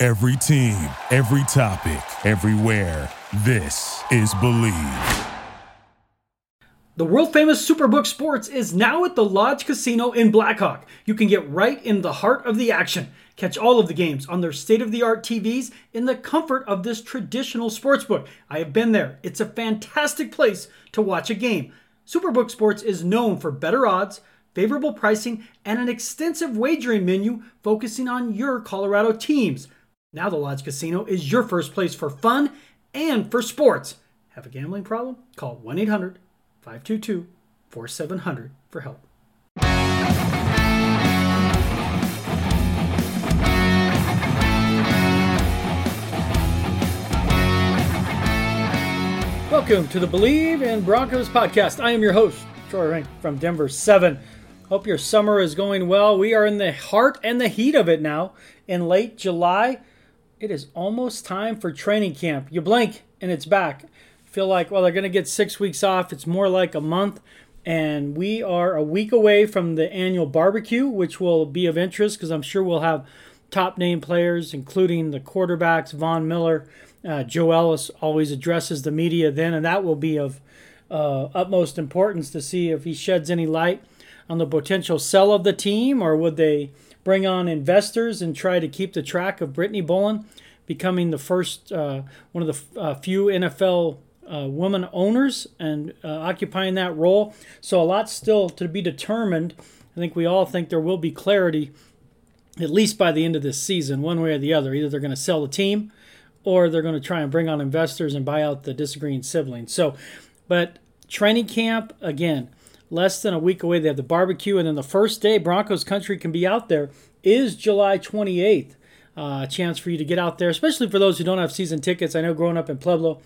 Every team, every topic, everywhere. This is Believe. The world famous Superbook Sports is now at the Lodge Casino in Blackhawk. You can get right in the heart of the action. Catch all of the games on their state of the art TVs in the comfort of this traditional sportsbook. I have been there. It's a fantastic place to watch a game. Superbook Sports is known for better odds, favorable pricing, and an extensive wagering menu focusing on your Colorado teams. Now, the Lodge Casino is your first place for fun and for sports. Have a gambling problem? Call 1 800 522 4700 for help. Welcome to the Believe in Broncos podcast. I am your host, Troy Renck from Denver 7. Hope your summer is going well. We are in the heart and the heat of it now. In late July, it is almost time for training camp. You blink and it's back. Feel like, well, they're going to get six weeks off. It's more like a month. And we are a week away from the annual barbecue, which will be of interest because I'm sure we'll have top name players, including the quarterbacks, Von Miller. Uh, Joe Ellis always addresses the media then, and that will be of uh, utmost importance to see if he sheds any light on the potential sell of the team or would they bring on investors and try to keep the track of Brittany Bowlen becoming the first uh, one of the uh, few NFL uh, women owners and uh, occupying that role. So a lot still to be determined. I think we all think there will be clarity, at least by the end of this season, one way or the other. Either they're going to sell the team, or they're going to try and bring on investors and buy out the disagreeing siblings. So, but training camp again, less than a week away. They have the barbecue, and then the first day Broncos country can be out there is July 28th. Uh, chance for you to get out there, especially for those who don't have season tickets. I know growing up in Pueblo,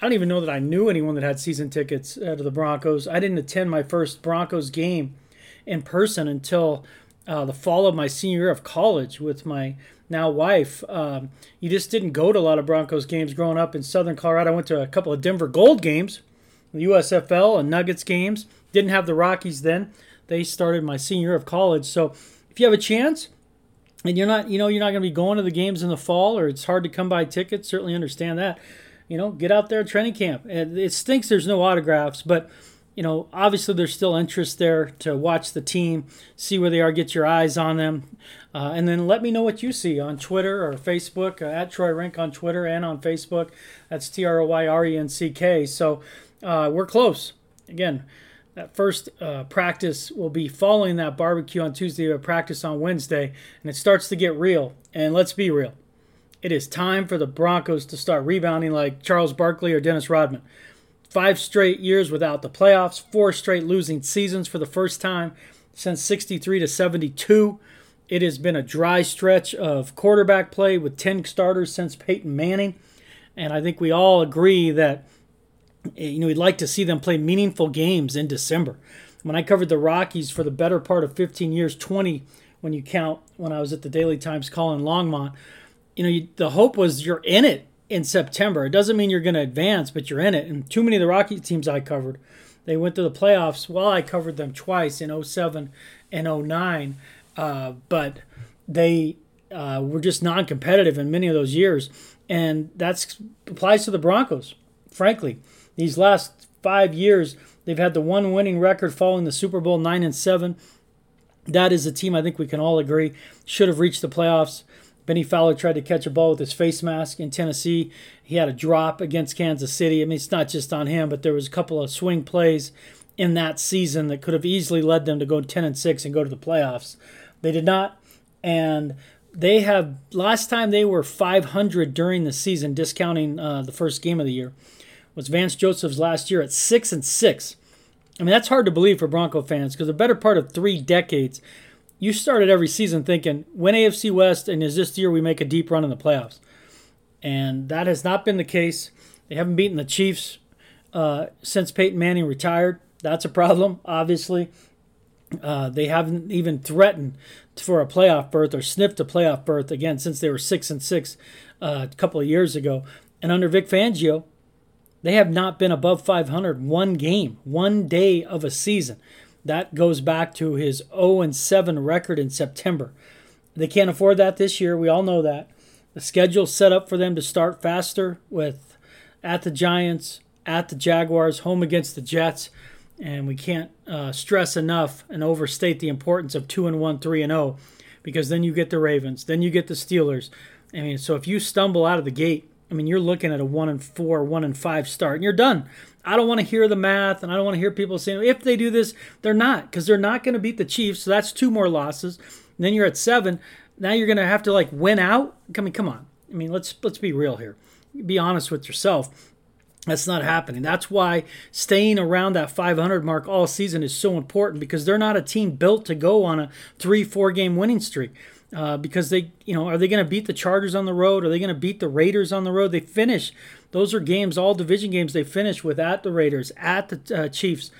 I don't even know that I knew anyone that had season tickets uh, to the Broncos. I didn't attend my first Broncos game in person until uh, the fall of my senior year of college with my now wife. Um, you just didn't go to a lot of Broncos games growing up in Southern Colorado. I went to a couple of Denver Gold games, USFL and Nuggets games. Didn't have the Rockies then. They started my senior year of college. So if you have a chance, and you're not, you know, you're not going to be going to the games in the fall, or it's hard to come by tickets. Certainly understand that you know, get out there training camp. It stinks there's no autographs, but you know, obviously there's still interest there to watch the team, see where they are, get your eyes on them, uh, and then let me know what you see on Twitter or Facebook uh, at Troy Renck on Twitter and on Facebook. That's T R O Y R E N C K. So uh, we're close. Again, that first uh, practice will be following that barbecue on Tuesday, a practice on Wednesday, and it starts to get real. And let's be real it is time for the Broncos to start rebounding like Charles Barkley or Dennis Rodman. Five straight years without the playoffs, four straight losing seasons for the first time since 63 to 72. It has been a dry stretch of quarterback play with 10 starters since Peyton Manning. And I think we all agree that you know we'd like to see them play meaningful games in December. When I covered the Rockies for the better part of 15 years, 20 when you count when I was at the Daily Times calling Longmont, you know, you, the hope was you're in it in September. It doesn't mean you're going to advance, but you're in it. And too many of the Rocky teams I covered, they went to the playoffs. Well, I covered them twice in 07 and 09, uh, but they uh, were just non-competitive in many of those years, and that applies to the Broncos. Frankly, these last five years, they've had the one winning record following the Super Bowl nine and seven. That is a team I think we can all agree should have reached the playoffs. Bennie Fowler tried to catch a ball with his face mask in Tennessee. He had a drop against Kansas City. I mean, it's not just on him, but there was a couple of swing plays in that season that could have easily led them to go 10 and 6 and go to the playoffs. They did not. And they have last time they were 500 during the season, discounting uh, the first game of the year, was Vance Joseph's last year at 6 and 6. I mean, that's hard to believe for Bronco fans because the better part of three decades you started every season thinking, win AFC West, and is this year we make a deep run in the playoffs? And that has not been the case. They haven't beaten the Chiefs uh, since Peyton Manning retired. That's a problem, obviously. Uh, they haven't even threatened for a playoff berth or sniffed a playoff berth again since they were six and six uh, a couple of years ago. And under Vic Fangio, they have not been above 500 one game, one day of a season. That goes back to his 0 7 record in September. They can't afford that this year. We all know that. The schedule set up for them to start faster with at the Giants, at the Jaguars, home against the Jets, and we can't uh, stress enough and overstate the importance of 2 and 1, 3 and 0 because then you get the Ravens, then you get the Steelers. I mean, so if you stumble out of the gate I mean, you're looking at a one and four, one and five start, and you're done. I don't want to hear the math, and I don't want to hear people saying if they do this, they're not, because they're not going to beat the Chiefs. So that's two more losses. And then you're at seven. Now you're going to have to like win out. I mean, come on. I mean, let's let's be real here. Be honest with yourself. That's not happening. That's why staying around that 500 mark all season is so important because they're not a team built to go on a three, four game winning streak uh, because they, you know, are they going to beat the Chargers on the road? Are they going to beat the Raiders on the road? They finish. Those are games, all division games. They finish with at the Raiders, at the uh, Chiefs.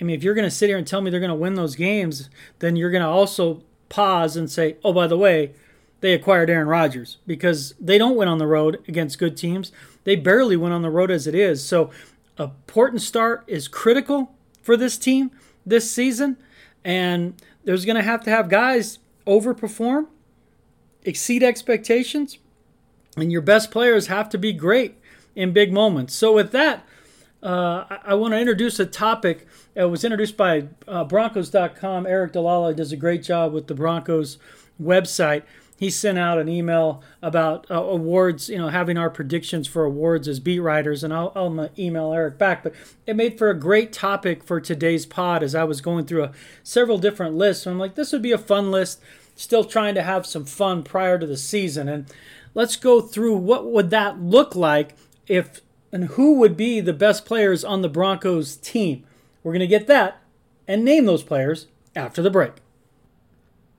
I mean, if you're going to sit here and tell me they're going to win those games, then you're going to also pause and say, oh, by the way, they acquired Aaron Rodgers because they don't win on the road against good teams. They barely win on the road as it is. So, a important start is critical for this team this season. And there's going to have to have guys overperform, exceed expectations, and your best players have to be great in big moments. So, with that, uh, I, I want to introduce a topic. It was introduced by uh, Broncos.com. Aric DiLalla does a great job with the Broncos website. He sent out an email about uh, awards, you know, having our predictions for awards as beat writers, and I'll, I'll, email Aric back. But it made for a great topic for today's pod as I was going through a, several different lists. So I'm like, this would be a fun list still trying to have some fun prior to the season. And let's go through what would that look like if and who would be the best players on the Broncos team. We're going to get that and name those players after the break.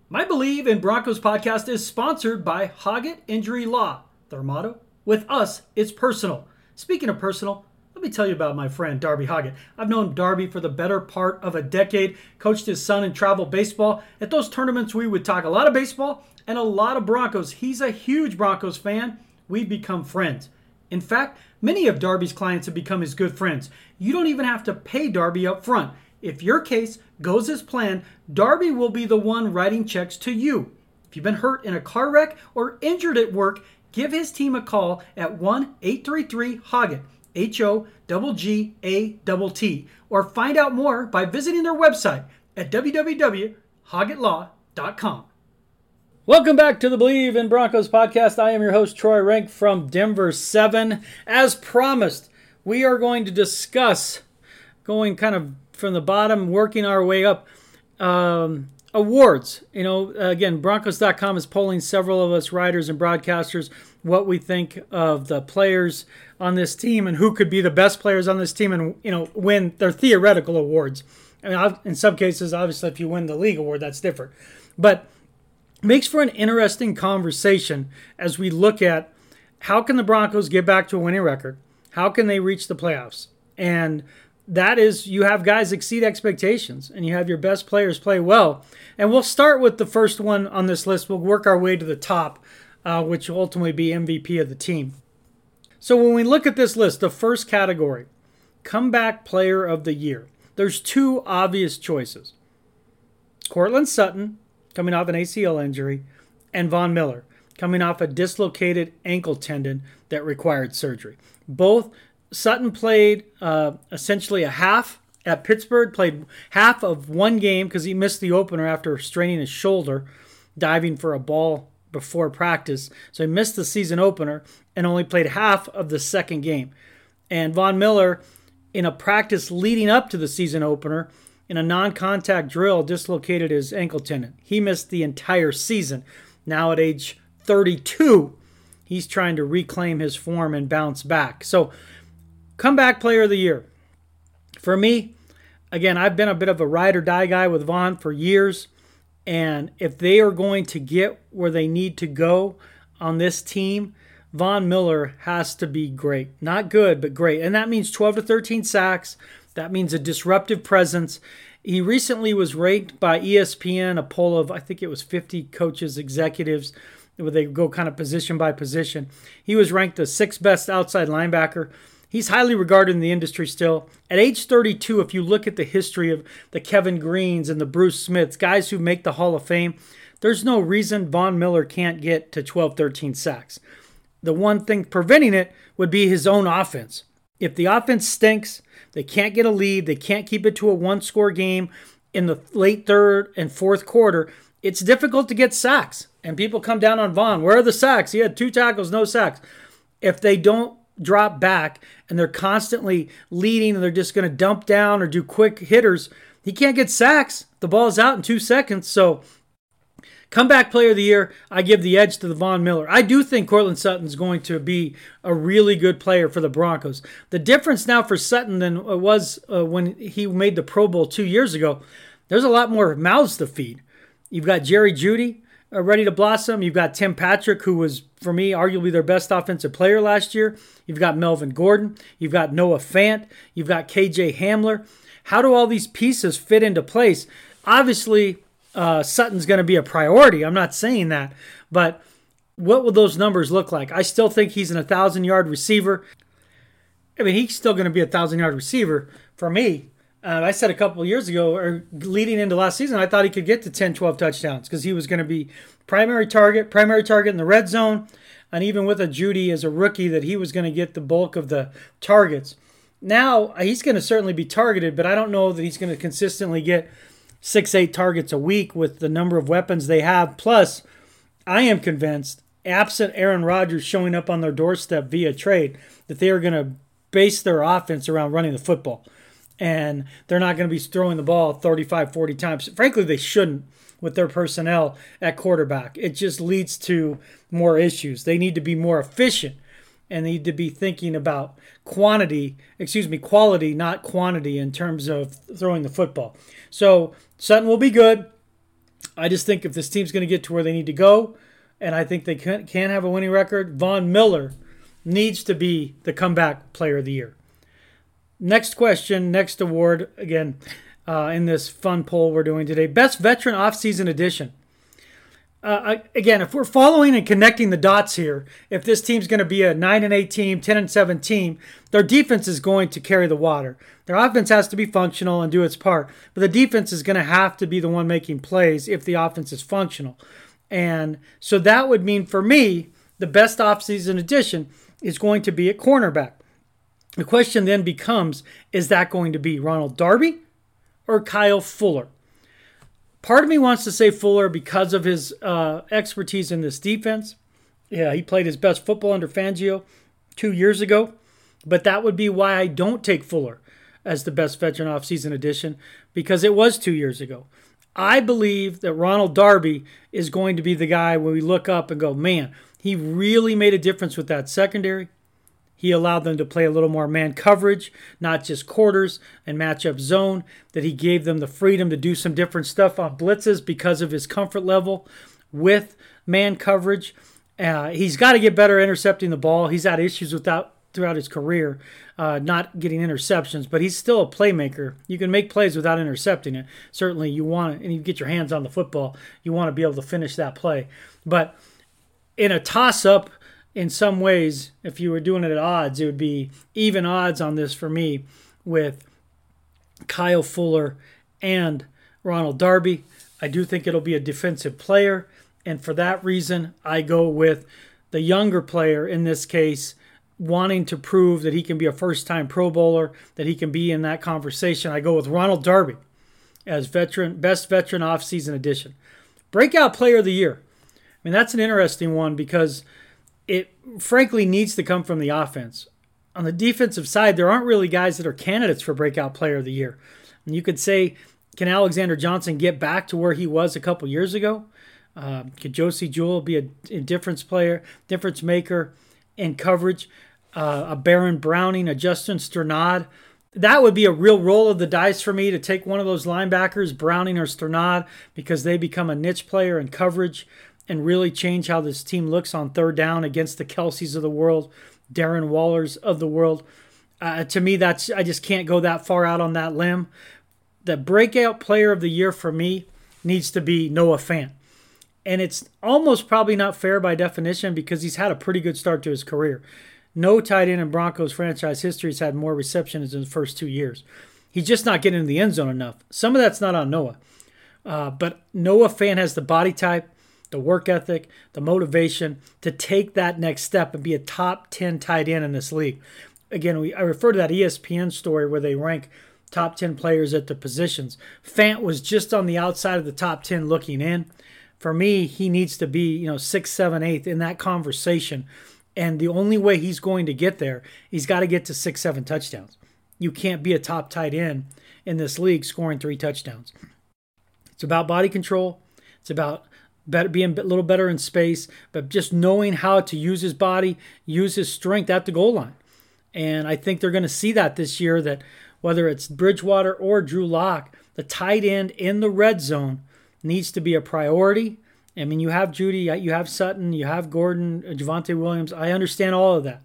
My Believe in Broncos podcast is sponsored by Hoggatt Injury Law. Their motto, with us, it's personal. Speaking of personal, let me tell you about my friend Darby Hoggatt. I've known Darby for the better part of a decade, coached his son in travel baseball. At those tournaments, we would talk a lot of baseball and a lot of Broncos. He's a huge Broncos fan. We've become friends. In fact, many of Darby's clients have become his good friends. You don't even have to pay Darby up front. If your case goes as planned, Darby will be the one writing checks to you. If you've been hurt in a car wreck or injured at work, give his team a call at 1 833 Hoggatt. H O G A T or find out more by visiting their website at www.hoggattlaw.com. Welcome back to the Believe in Broncos podcast. I am your host, Troy Renck from Denver 7. As promised, we are going to discuss going kind of from the bottom, working our way up. Um, awards. You know, again, Broncos.com is polling several of us writers and broadcasters what we think of the players on this team and who could be the best players on this team and you know win their theoretical awards. I mean, in some cases, obviously, if you win the league award, that's different. But makes for an interesting conversation as we look at how can the Broncos get back to a winning record? How can they reach the playoffs? And that is you have guys exceed expectations and you have your best players play well. And we'll start with the first one on this list. We'll work our way to the top, uh, which will ultimately be MVP of the team. So when we look at this list, the first category, comeback player of the year, there's two obvious choices. Courtland Sutton, coming off an ACL injury, and Von Miller, coming off a dislocated ankle tendon that required surgery. Both Sutton played uh, essentially a half at Pittsburgh, played half of one game because he missed the opener after straining his shoulder diving for a ball before practice. So he missed the season opener and only played half of the second game. And Von Miller, in a practice leading up to the season opener, in a non contact drill, dislocated his ankle tendon. He missed the entire season. Now, at age 32, he's trying to reclaim his form and bounce back. So, comeback player of the year. For me, again, I've been a bit of a ride or die guy with Von for years. And if they are going to get where they need to go on this team, Von Miller has to be great. Not good, but great. And that means 12 to 13 sacks. That means a disruptive presence. He recently was ranked by ESPN, a poll of, I think it was 50 coaches, executives, where they go kind of position by position. He was ranked the sixth best outside linebacker. He's highly regarded in the industry still. At age 32, if you look at the history of the Kevin Greenes and the Bruce Smiths, guys who make the Hall of Fame, there's no reason Von Miller can't get to 12, 13 sacks. The one thing preventing it would be his own offense. If the offense stinks, they can't get a lead, they can't keep it to a one score game in the late third and fourth quarter, it's difficult to get sacks. And people come down on Von. Where are the sacks? He had two tackles, no sacks. If they don't drop back and they're constantly leading and they're just going to dump down or do quick hitters, he can't get sacks. The ball's out in two seconds. So, comeback player of the year, I give the edge to the Von Miller. I do think Courtland Sutton's going to be a really good player for the Broncos. The difference now for Sutton than it was uh, when he made the Pro Bowl two years ago, there's a lot more mouths to feed. You've got Jerry Jeudy uh, ready to blossom. You've got Tim Patrick, who was, for me, arguably their best offensive player last year. You've got Melvin Gordon. You've got Noah Fant. You've got KJ Hamler. How do all these pieces fit into place? Obviously, uh, Sutton's going to be a priority. I'm not saying that. But what will those numbers look like? I still think he's an 1,000 yard receiver. I mean, he's still going to be a 1,000 yard receiver for me. Uh, I said a couple years ago, or leading into last season, I thought he could get to 10, 12 touchdowns because he was going to be primary target, primary target in the red zone, and even with a Jeudy as a rookie, that he was going to get the bulk of the targets. Now he's going to certainly be targeted, but I don't know that he's going to consistently get six, eight targets a week with the number of weapons they have. Plus, I am convinced, absent Aaron Rodgers showing up on their doorstep via trade, that they are going to base their offense around running the football and they're not going to be throwing the ball 35, 40 times. Frankly, they shouldn't with their personnel at quarterback. It just leads to more issues. They need to be more efficient and they need to be thinking about quantity, excuse me, quality, not quantity in terms of throwing the football. So Sutton will be good. I just think if this team's going to get to where they need to go, and I think they can, can have a winning record, Von Miller needs to be the comeback player of the year. Next question, next award, again, uh, in this fun poll we're doing today Best Veteran Offseason Edition. Uh, again, if we're following and connecting the dots here, if this team's going to be a 9 and 8 team, 10 and 7 team, their defense is going to carry the water. Their offense has to be functional and do its part, but the defense is going to have to be the one making plays if the offense is functional. And so that would mean for me, the best offseason addition is going to be at cornerback. The question then becomes is that going to be Ronald Darby or Kyle Fuller? Part of me wants to say Fuller because of his uh, expertise in this defense. Yeah, he played his best football under Fangio two years ago, but that would be why I don't take Fuller as the best veteran offseason addition because it was two years ago. I believe that Ronald Darby is going to be the guy when we look up and go, man, he really made a difference with that secondary. He allowed them to play a little more man coverage, not just quarters and matchup zone, that he gave them the freedom to do some different stuff on blitzes because of his comfort level with man coverage. Uh, he's got to get better intercepting the ball. He's had issues with that throughout his career, uh, not getting interceptions, but he's still a playmaker. You can make plays without intercepting it. Certainly, you want it, and you get your hands on the football. You want to be able to finish that play. But in a toss up, in some ways, if you were doing it at odds, it would be even odds on this for me with Kyle Fuller and Ronald Darby. I do think it'll be a defensive player, and for that reason, I go with the younger player in this case, wanting to prove that he can be a first time Pro Bowler, that he can be in that conversation. I go with Ronald Darby as veteran best veteran offseason addition. Breakout player of the year. I mean, that's an interesting one because it frankly needs to come from the offense. On the defensive side, there aren't really guys that are candidates for breakout player of the year. And you could say, can Alexander Johnson get back to where he was a couple years ago? Uh, could Josey Jewell be a, a, difference player, difference maker in coverage? Uh, a Baron Browning, a Justin Strnad. That would be a real roll of the dice for me to take one of those linebackers, Browning or Strnad, because they become a niche player in coverage and really change how this team looks on third down against the Kelces of the world, Darren Wallers of the world. Uh, to me, that's I just can't go that far out on that limb. The breakout player of the year for me needs to be Noah Fant. And it's almost probably not fair by definition because he's had a pretty good start to his career. No tight end in Broncos franchise history has had more receptions in the first two years. He's just not getting in the end zone enough. Some of that's not on Noah. Uh, but Noah Fant has the body type, the work ethic, the motivation to take that next step and be a top 10 tight end in this league. Again, we, I refer to that ESPN story where they rank top 10 players at the positions. Fant was just on the outside of the top 10 looking in. For me, he needs to be, you know, six, seven, eighth in that conversation. And the only way he's going to get there, he's got to get to six, seven touchdowns. You can't be a top tight end in this league scoring three touchdowns. It's about body control. It's about better, being a little better in space, but just knowing how to use his body, use his strength at the goal line. And I think they're going to see that this year that whether it's Bridgewater or Drew Lock, the tight end in the red zone needs to be a priority. I mean, you have Jeudy, you have Sutton, you have Gordon, uh, Javonte Williams. I understand all of that.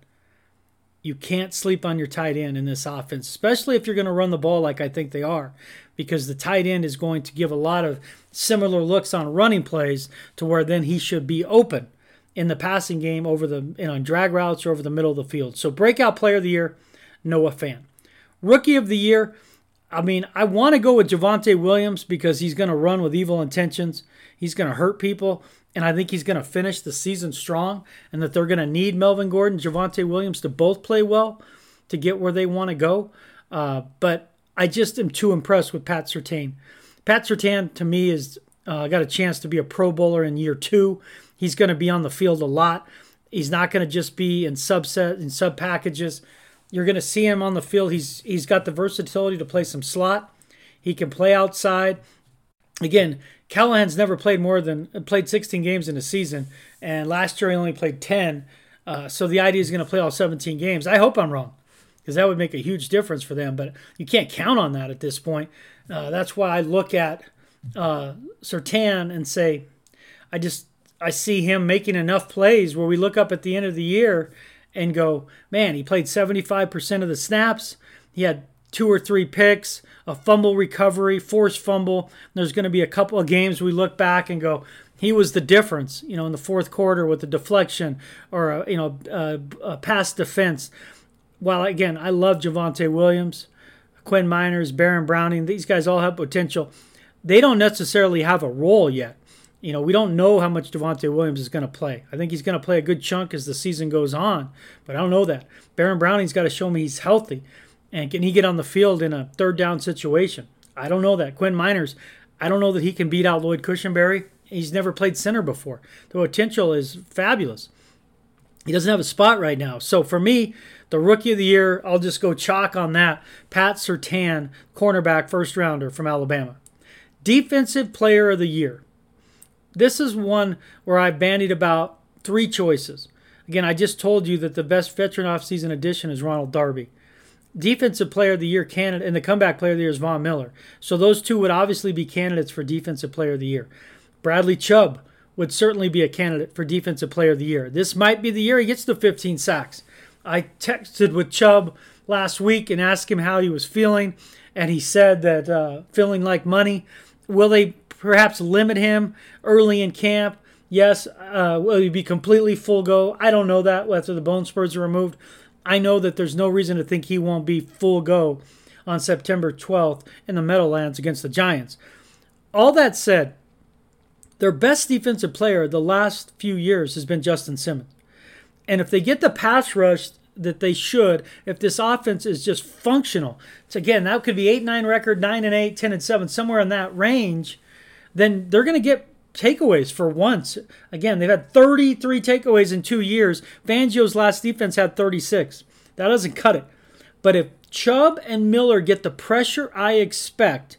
You can't sleep on your tight end in this offense, especially if you're going to run the ball like I think they are, because the tight end is going to give a lot of similar looks on running plays to where then he should be open in the passing game over the you know, on drag routes or over the middle of the field. So breakout player of the year, Noah Fant. Rookie of the year, I mean, I want to go with Javonte Williams because he's going to run with evil intentions. He's going to hurt people, and I think he's going to finish the season strong. And that they're going to need Melvin Gordon, Javonte Williams to both play well to get where they want to go. Uh, but I just am too impressed with Pat Surtain. Pat Surtain to me is uh, got a chance to be a Pro Bowler in year two. He's going to be on the field a lot. He's not going to just be in subset in sub packages. You're going to see him on the field. He's he's got the versatility to play some slot. He can play outside. Again, Callahan's never played more than played 16 games in a season, and last year he only played 10. Uh, so the idea is going to play all 17 games. I hope I'm wrong, because that would make a huge difference for them. But you can't count on that at this point. Uh, that's why I look at uh, Surtain and say, I just I see him making enough plays where we look up at the end of the year and go, man, he played 75% of the snaps. He had two or three picks, a fumble recovery, forced fumble. There's going to be a couple of games we look back and go, he was the difference, you know, in the fourth quarter with the deflection or a, you know a, a pass defense. While again, I love Javonte Williams, Quinn Meinerz, Baron Browning. These guys all have potential. They don't necessarily have a role yet. You know, we don't know how much Javonte Williams is going to play. I think he's going to play a good chunk as the season goes on, but I don't know that. Baron Browning's got to show me he's healthy. And can he get on the field in a third down situation? I don't know that. Quinn Meinerz, I don't know that he can beat out Lloyd Cushenberry. He's never played center before. The potential is fabulous. He doesn't have a spot right now. So for me, the rookie of the year, I'll just go chalk on that. Pat Surtain, cornerback, first rounder from Alabama. Defensive player of the year. This is one where I bandied about three choices. Again, I just told you that the best veteran offseason addition is Ronald Darby. Defensive Player of the Year candidate and the Comeback Player of the Year is Von Miller. So those two would obviously be candidates for Defensive Player of the Year. Bradley Chubb would certainly be a candidate for Defensive Player of the Year. This might be the year he gets the 15 sacks. I texted with Chubb last week and asked him how he was feeling, and he said that uh, feeling like money. Will they perhaps limit him early in camp. Yes, uh, will he be completely full go? I don't know that after the bone spurs are removed. I know that there's no reason to think he won't be full go on September 12th in the Meadowlands against the Giants. All that said, their best defensive player the last few years has been Justin Simmons. And if they get the pass rush that they should, if this offense is just functional, so again, that could be 8 9 record, 9 and 8, 10 and 7, somewhere in that range then they're going to get takeaways for once. Again, they've had 33 takeaways in two years. Fangio's last defense had 36. That doesn't cut it. But if Chubb and Miller get the pressure I expect,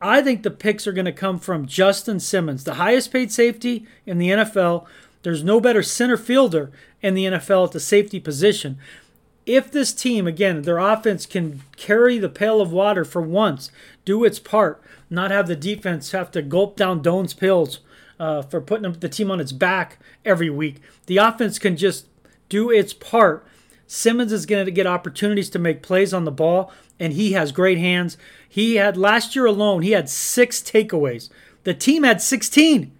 I think the picks are going to come from Justin Simmons, the highest paid safety in the NFL. There's no better center fielder in the NFL at the safety position. if this team, again, their offense can carry the pail of water for once, do its part, not have the defense have to gulp down Doan's pills uh, for putting the team on its back every week. The offense can just do its part. Simmons is going to get opportunities to make plays on the ball, and he has great hands. He had last year alone, he had six takeaways. The team had 16.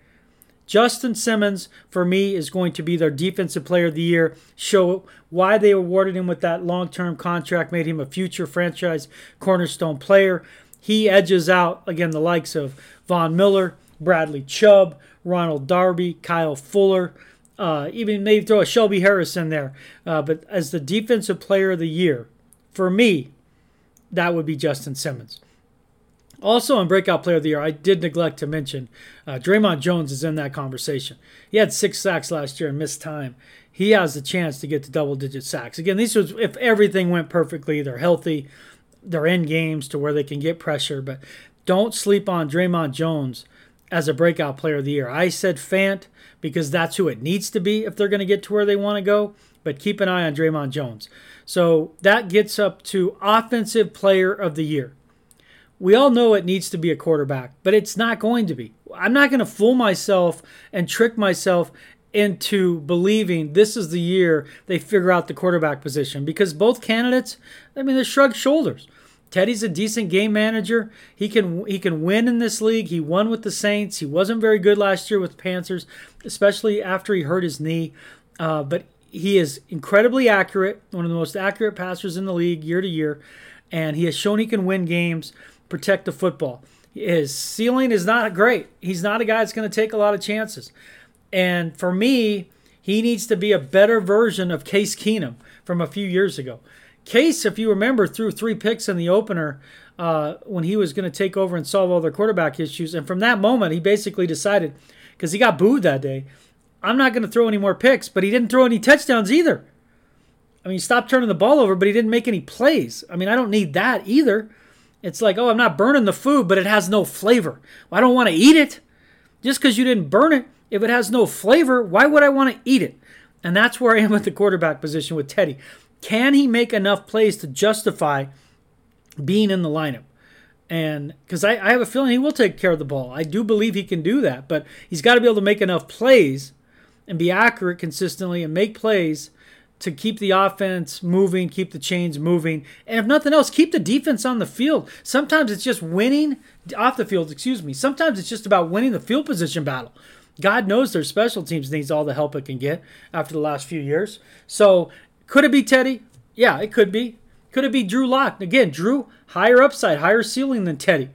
Justin Simmons, for me, is going to be their defensive player of the year. Show why they awarded him with that long term contract, made him a future franchise cornerstone player. He edges out, again, the likes of Von Miller, Bradley Chubb, Ronald Darby, Kyle Fuller, uh, even maybe throw a Shelby Harris in there. Uh, but as the defensive player of the year, for me, that would be Justin Simmons. Also, on Breakout Player of the Year, I did neglect to mention uh, Dre'Mont Jones is in that conversation. He had six sacks last year and missed time. He has the chance to get to double digit sacks. Again, these was if everything went perfectly, they're healthy, they're in games to where they can get pressure. But don't sleep on Dre'Mont Jones as a breakout player of the year. I said Fant because that's who it needs to be if they're going to get to where they want to go. But keep an eye on Dre'Mont Jones. So that gets up to offensive player of the year we all know it needs to be a quarterback, but it's not going to be. I'm not going to fool myself and trick myself into believing this is the year they figure out the quarterback position because both candidates, I mean, they shrug shoulders. Teddy's a decent game manager. He can he can win in this league. He won with the Saints. He wasn't very good last year with the Panthers, especially after he hurt his knee. Uh, but he is incredibly accurate, one of the most accurate passers in the league year to year, and he has shown he can win games protect the football. His ceiling is not great. He's not a guy that's going to take a lot of chances. And for me, he needs to be a better version of Case Keenum from a few years ago. Case, if you remember, threw three picks in the opener uh, when he was going to take over and solve all their quarterback issues. And from that moment, he basically decided, because he got booed that day, I'm not going to throw any more picks. But he didn't throw any touchdowns either. I mean, he stopped turning the ball over, but he didn't make any plays. I mean, I don't need that either. It's like, oh, I'm not burning the food, but it has no flavor. I don't want to eat it. Just because you didn't burn it, if it has no flavor, why would I want to eat it? And that's where I am with the quarterback position with Teddy. Can he make enough plays to justify being in the lineup? And because I, I have a feeling he will take care of the ball. I do believe he can do that, but he's got to be able to make enough plays and be accurate consistently and make plays to keep the offense moving, keep the chains moving, and if nothing else, keep the defense on the field. Sometimes it's just winning off the field, excuse me. Sometimes it's just about winning the field position battle. God knows their special teams needs all the help it can get after the last few years. So, could it be Teddy? Yeah, it could be. Could it be Drew Lock? Again, Drew, higher upside, higher ceiling than Teddy.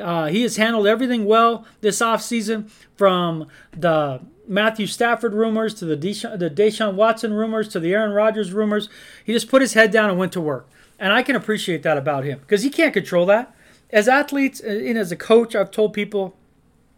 Uh, he has handled everything well this offseason from the Matthew Stafford rumors to the Deshaun, the Deshaun Watson rumors to the Aaron Rodgers rumors. He just put his head down and went to work. And I can appreciate that about him because he can't control that. As athletes uh, and as a coach, I've told people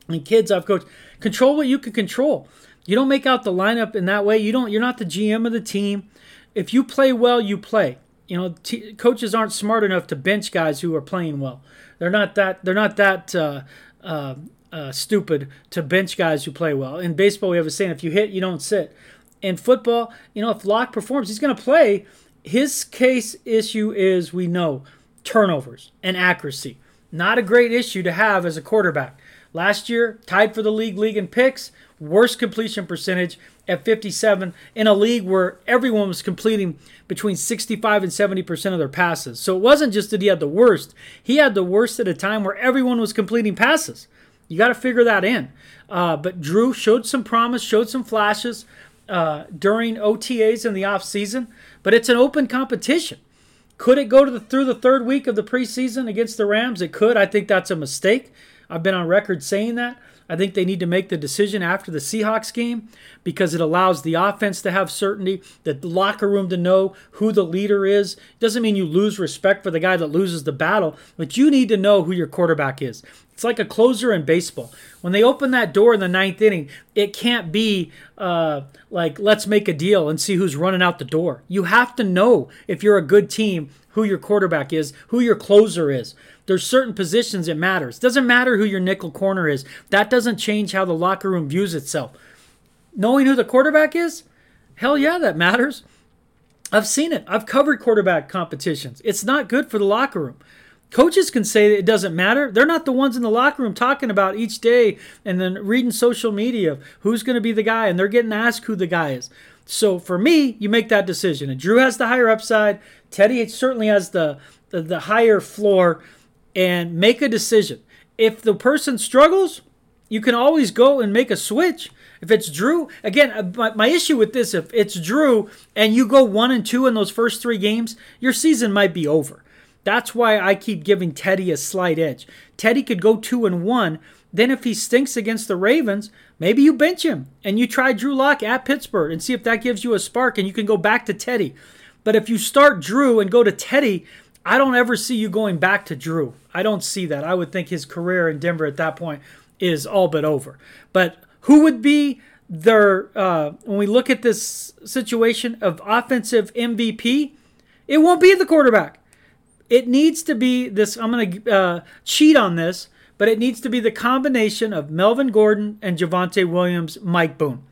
and kids I've coached, control what you can control. You don't make out the lineup in that way. You don't. You're not the GM of the team. If you play well, you play. You know, t- coaches aren't smart enough to bench guys who are playing well. They're not that. They're not that uh, uh, uh, stupid to bench guys who play well. In baseball, we have a saying: if you hit, you don't sit. In football, you know, if Lock performs, he's going to play. His case issue is we know turnovers and accuracy. Not a great issue to have as a quarterback. Last year, tied for the league league in picks, worst completion percentage at 57 in a league where everyone was completing between 65 and 70% of their passes. So it wasn't just that he had the worst, he had the worst at a time where everyone was completing passes. You got to figure that in. Uh, but Drew showed some promise, showed some flashes uh, during OTAs in the offseason, but it's an open competition. Could it go to the, through the third week of the preseason against the Rams? It could. I think that's a mistake. I've been on record saying that. I think they need to make the decision after the Seahawks game because it allows the offense to have certainty, the locker room to know who the leader is. It doesn't mean you lose respect for the guy that loses the battle, but you need to know who your quarterback is. It's like a closer in baseball. When they open that door in the ninth inning, it can't be uh, like, let's make a deal and see who's running out the door. You have to know if you're a good team who your quarterback is, who your closer is. There's certain positions it matters. Doesn't matter who your nickel corner is. That doesn't change how the locker room views itself. Knowing who the quarterback is, hell yeah, that matters. I've seen it. I've covered quarterback competitions. It's not good for the locker room. Coaches can say that it doesn't matter. They're not the ones in the locker room talking about each day and then reading social media of who's going to be the guy, and they're getting asked who the guy is. So for me, you make that decision. And Drew has the higher upside. Teddy certainly has the, the, the higher floor. And make a decision. If the person struggles, you can always go and make a switch. If it's Drew, again, uh, my, my issue with this, if it's Drew and you go one and two in those first three games, your season might be over. That's why I keep giving Teddy a slight edge. Teddy could go two and one. Then if he stinks against the Ravens, maybe you bench him and you try Drew Lock at Pittsburgh and see if that gives you a spark and you can go back to Teddy. But if you start Drew and go to Teddy, I don't ever see you going back to Drew. I don't see that. I would think his career in Denver at that point is all but over. But who would be their uh, when we look at this situation of offensive MVP? It won't be the quarterback. It needs to be this. I'm going to uh, cheat on this, but it needs to be the combination of Melvin Gordon and Javonte Williams, Mike Boone.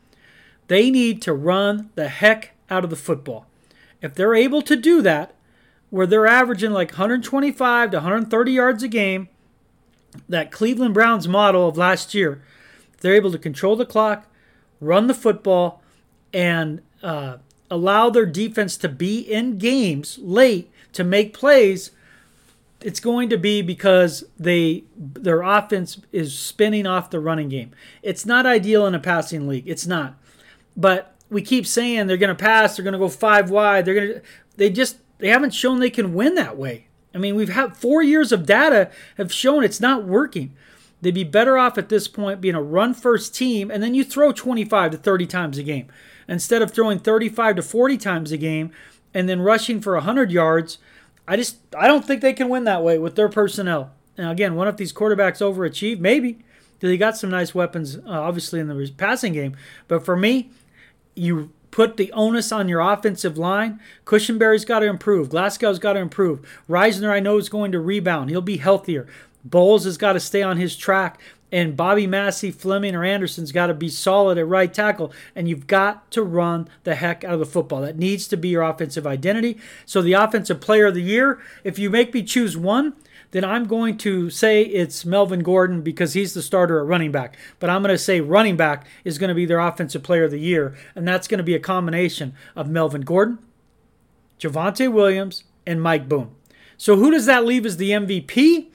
They need to run the heck out of the football. If they're able to do that, where they're averaging like 125 to 130 yards a game, that Cleveland Browns model of last year, they're able to control the clock, run the football, and uh, allow their defense to be in games late to make plays, it's going to be because they their offense is spinning off the running game. It's not ideal in a passing league. It's not. But we keep saying they're going to pass, they're going to go five wide. They're going to they just they haven't shown they can win that way. I mean, we've had 4 years of data have shown it's not working. They'd be better off at this point being a run first team and then you throw 25 to 30 times a game instead of throwing 35 to 40 times a game and then rushing for 100 yards. I just I don't think they can win that way with their personnel. Now again, one of these quarterbacks overachieve, maybe he got some nice weapons, uh, obviously in the passing game. But for me, you put the onus on your offensive line. Cushenberry's got to improve. Glasgow's got to improve. Risner, I know, is going to rebound. He'll be healthier. Bolles has got to stay on his track and Bobby Massie, Fleming, or Anderson's got to be solid at right tackle, and you've got to run the heck out of the football. That needs to be your offensive identity. So, the offensive player of the year, if you make me choose one, then I'm going to say it's Melvin Gordon because he's the starter at running back. But I'm going to say running back is going to be their offensive player of the year, and that's going to be a combination of Melvin Gordon, Javonte Williams, and Mike Boone. So, who does that leave as the MVP?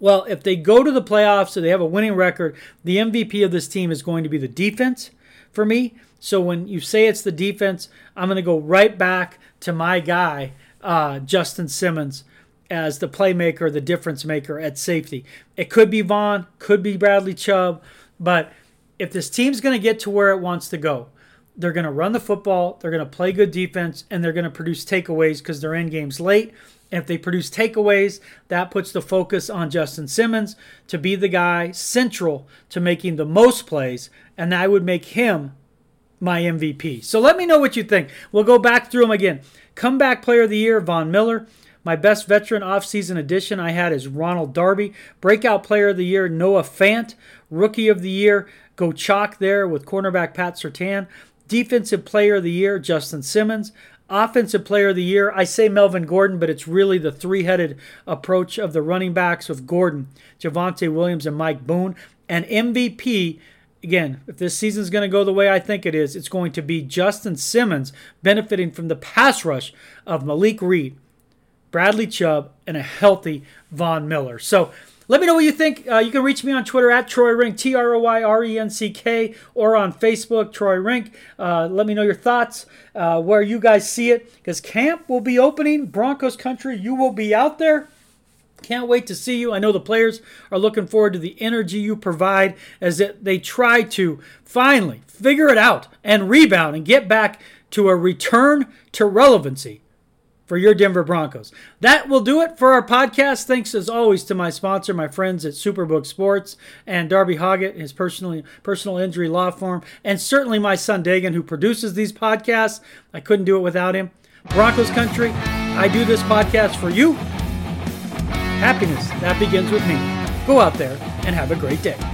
Well, if they go to the playoffs, so they have a winning record, the MVP of this team is going to be the defense for me. So when you say it's the defense, I'm going to go right back to my guy, uh, Justin Simmons, as the playmaker, the difference maker at safety. It could be Von, could be Bradley Chubb, but if this team's going to get to where it wants to go, they're going to run the football, they're going to play good defense, and they're going to produce takeaways because they're in games late And if they produce takeaways, that puts the focus on Justin Simmons to be the guy central to making the most plays, and I would make him my MVP. So let me know what you think. We'll go back through them again. Comeback player of the year, Von Miller. My best veteran offseason addition I had is Ronald Darby. Breakout player of the year, Noah Fant. Rookie of the year, go chalk there with cornerback Pat Surtain. Defensive player of the year, Justin Simmons. Offensive player of the year, I say Melvin Gordon, but it's really the three headed approach of the running backs of Gordon, Javonte Williams, and Mike Boone. And MVP, again, if this season's going to go the way I think it is, it's going to be Justin Simmons benefiting from the pass rush of Malik Reed, Bradley Chubb, and a healthy Von Miller. So, let me know what you think. Uh, you can reach me on Twitter at Troy Renck, T R O Y R E N C K, or on Facebook, Troy Renck. Uh, let me know your thoughts, uh, where you guys see it, because camp will be opening. Broncos country, you will be out there. Can't wait to see you. I know the players are looking forward to the energy you provide as they try to finally figure it out and rebound and get back to a return to relevancy for your Denver Broncos. That will do it for our podcast. Thanks as always to my sponsor, my friends at Superbook Sports, and Darby Hoggatt, his personal personal injury law firm, and certainly my son Dagan, who produces these podcasts. I couldn't do it without him. Broncos country, I do this podcast for you. Happiness, that begins with me. Go out there and have a great day.